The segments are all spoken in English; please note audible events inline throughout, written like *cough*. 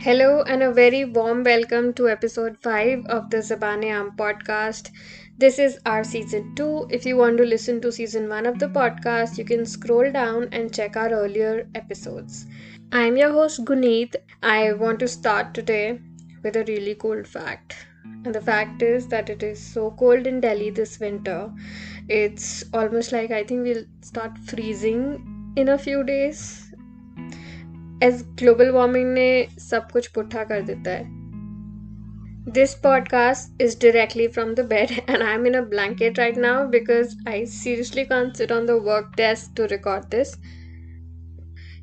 Hello and a very warm welcome to episode 5 of the Zabaan-e-aam podcast. This is our season 2. If you want to listen to season 1 of the podcast, you can scroll down and check our earlier episodes. I'm your host Guneet. I want to start today with a really cold fact. And the fact is that it is so cold in Delhi this winter. It's almost like I think we'll start freezing in a few days as global warming ने सब कुछ पुट्ठा कर देता है This podcast is directly from the bed, *laughs* and I'm in a blanket right now because I seriously can't sit on the work desk to record this.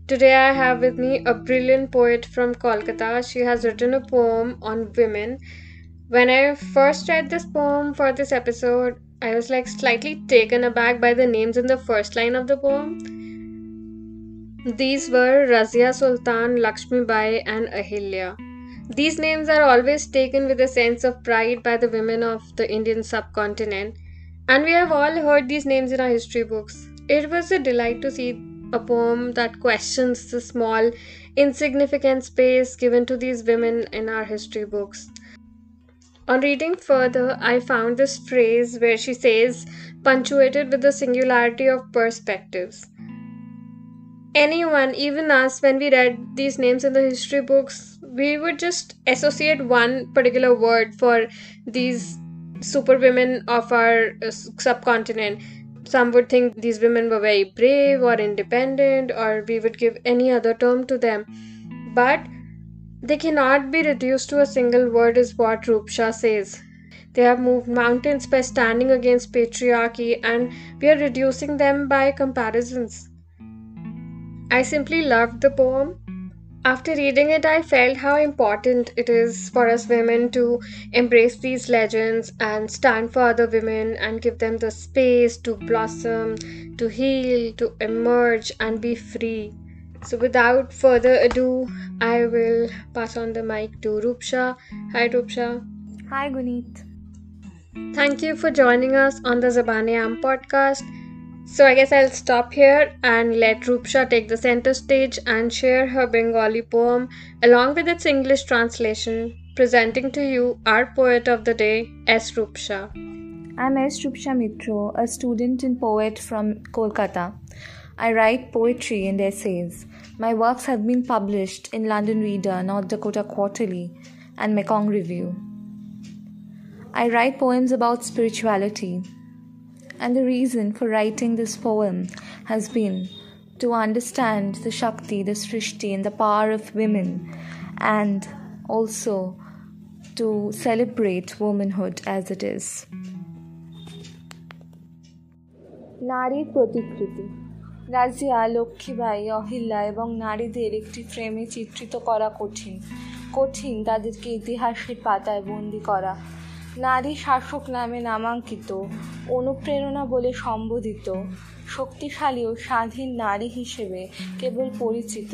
Today, I have with me a brilliant poet from Kolkata. She has written a poem on women. When I first read this poem for this episode, I was like slightly taken aback by the names in the first line of the poem. these were Razia Sultan, Lakshmi Bai, and Ahilya. These names are always taken with a sense of pride by the women of the Indian subcontinent, and we have all heard these names in our history books. It was a delight to see a poem that questions the small, insignificant space given to these women in our history books. On reading further, I found this phrase where she says, punctuated with the singularity of perspectives anyone, even us, when we read these names in the history books, we would just associate one particular word for these super women of our uh, subcontinent. Some would think these women were very brave or independent, or we would give any other term to them. But they cannot be reduced to a single word, is what Rupsha says. They have moved mountains by standing against patriarchy, and we are reducing them by comparisons. I simply loved the poem. After reading it, I felt how important it is for us women to embrace these legends and stand for other women and give them the space to blossom, to heal, to emerge, and be free. So, without further ado, I will pass on the mic to Rupsha. Hi, Rupsha. Hi, Guneet. Thank you for joining us on the Zabaan-e-aam podcast. So I guess I'll stop here and let Rupsha take the center stage and share her Bengali poem along with its English translation, presenting to you our poet of the day, S. Rupsha. I'm S. Rupsha Mitra, a student and poet from Kolkata. I write poetry and essays. My works have been published in London Reader, North Dakota Quarterly, and Mekong Review. I write poems about spirituality, and the reason for writing this poem has been to understand the Shakti, the Srishti, and the power of women, and also to celebrate womanhood as it is. নারীর প্রতিকৃতি রাজিয়া লক্ষ্মীবাই অহিল্যা এবং নারীদের একটি ফ্রেমে চিত্রিত করা কঠিন কঠিন তাদেরকে ইতিহাসের পাতায় বন্দি করা নারী শাসক নামে নামাঙ্কিত, অনুপ্রেরণা বলে সম্বোধিত, শক্তিশালী ও স্বাধীন নারী হিসেবে কেবল পরিচিত।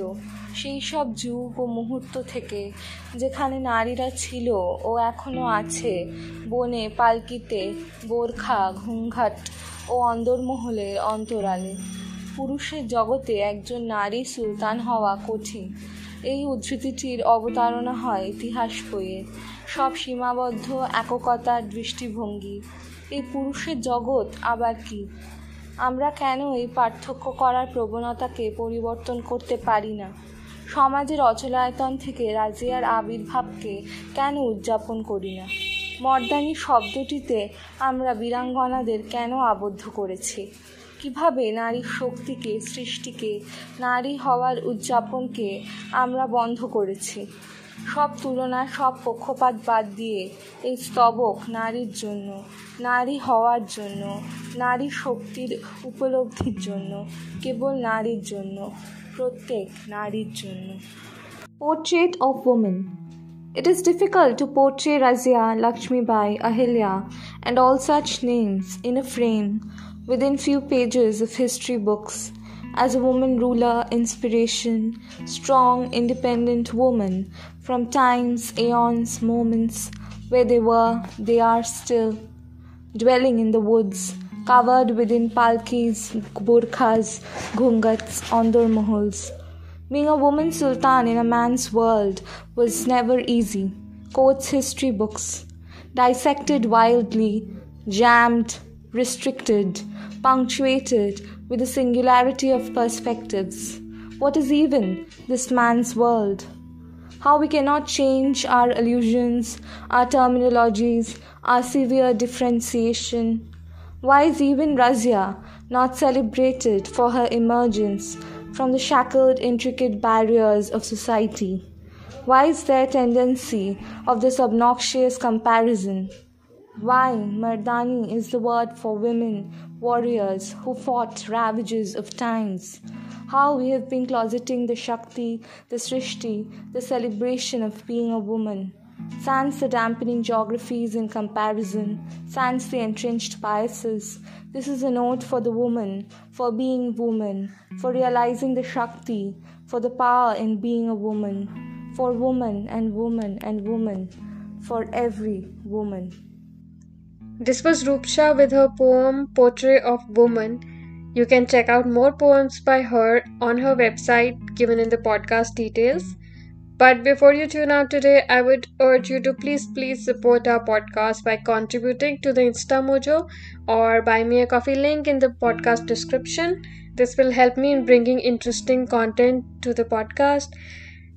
সেই সব যুগ ও মুহূর্ত থেকে যেখানে নারীরা ছিল ও এখনও আছে, বনে, পালকিতে, বোরখা ঘুংঘাট ও অন্দরমহলের অন্তরালে। পুরুষের জগতে একজন নারী সুলতান হওয়া কঠিন। এই উদ্ধৃতিটির অবতারণা হয় ইতিহাস বইয়ে। সব সীমাবদ্ধ এককতার দৃষ্টিভঙ্গি। এই পুরুষের জগৎ আবার কি? আমরা কেন এই পার্থক্য করার প্রবণতাকে পরিবর্তন করতে পারি না? সমাজের অচলায়তন থেকে রাজিয়ার আবির্ভাবকে কেন উদযাপন করি না? মর্দানি শব্দটিতে আমরা বীরাঙ্গনাদের কেন আবদ্ধ করেছি? কীভাবে নারীর শক্তিকে সৃষ্টিকে নারী হওয়ার উদযাপনকে আমরা বন্ধ করেছি? সব তুলনা সব পক্ষপাত বাদ দিয়ে এই স্তবক নারীর জন্য নারী হওয়ার জন্য নারী শক্তির উপলব্ধির জন্য কেবল নারীর জন্য প্রত্যেক নারীর জন্য। Portrait of Woman. It is difficult to portray Razia, Lakshmi Bai, and all such names in a frame within few pages of history books as a woman ruler, inspiration, strong, independent woman from times, aeons, moments where they were, they are still, dwelling in the woods, covered within palkis, burkhas, ghungats, ondor mahals, Being a woman sultan in a man's world was never easy. Quotes history books. Dissected wildly, jammed, restricted, punctuated with a singularity of perspectives. What is even this man's world? How we cannot change our illusions, our terminologies, our severe differentiation. Why is even Razia not celebrated for her emergence from the shackled, intricate barriers of society? Why is there tendency of this obnoxious comparison? Why Mardani is the word for women, warriors who fought ravages of times? How we have been closeting the Shakti, the Srishti, the celebration of being a woman. Sans the dampening geographies in comparison, sans the entrenched biases, this is a note for the woman, for being woman, for realizing the Shakti, for the power in being a woman, for woman and woman and woman, for every woman. This was Rupsha with her poem Portrait of Woman. You can check out more poems by her on her website given in the podcast details. But before you tune out today, I would urge you to please, please support our podcast by contributing to the Instamojo or buy me a coffee link in the podcast description. This will help me in bringing interesting content to the podcast.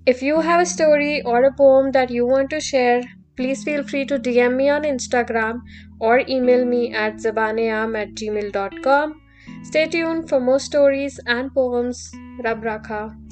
If you have a story or a poem that you want to share, please feel free to DM me on Instagram or email me at zabaneam at gmail.com. Stay tuned for more stories and poems. Rab Rakha.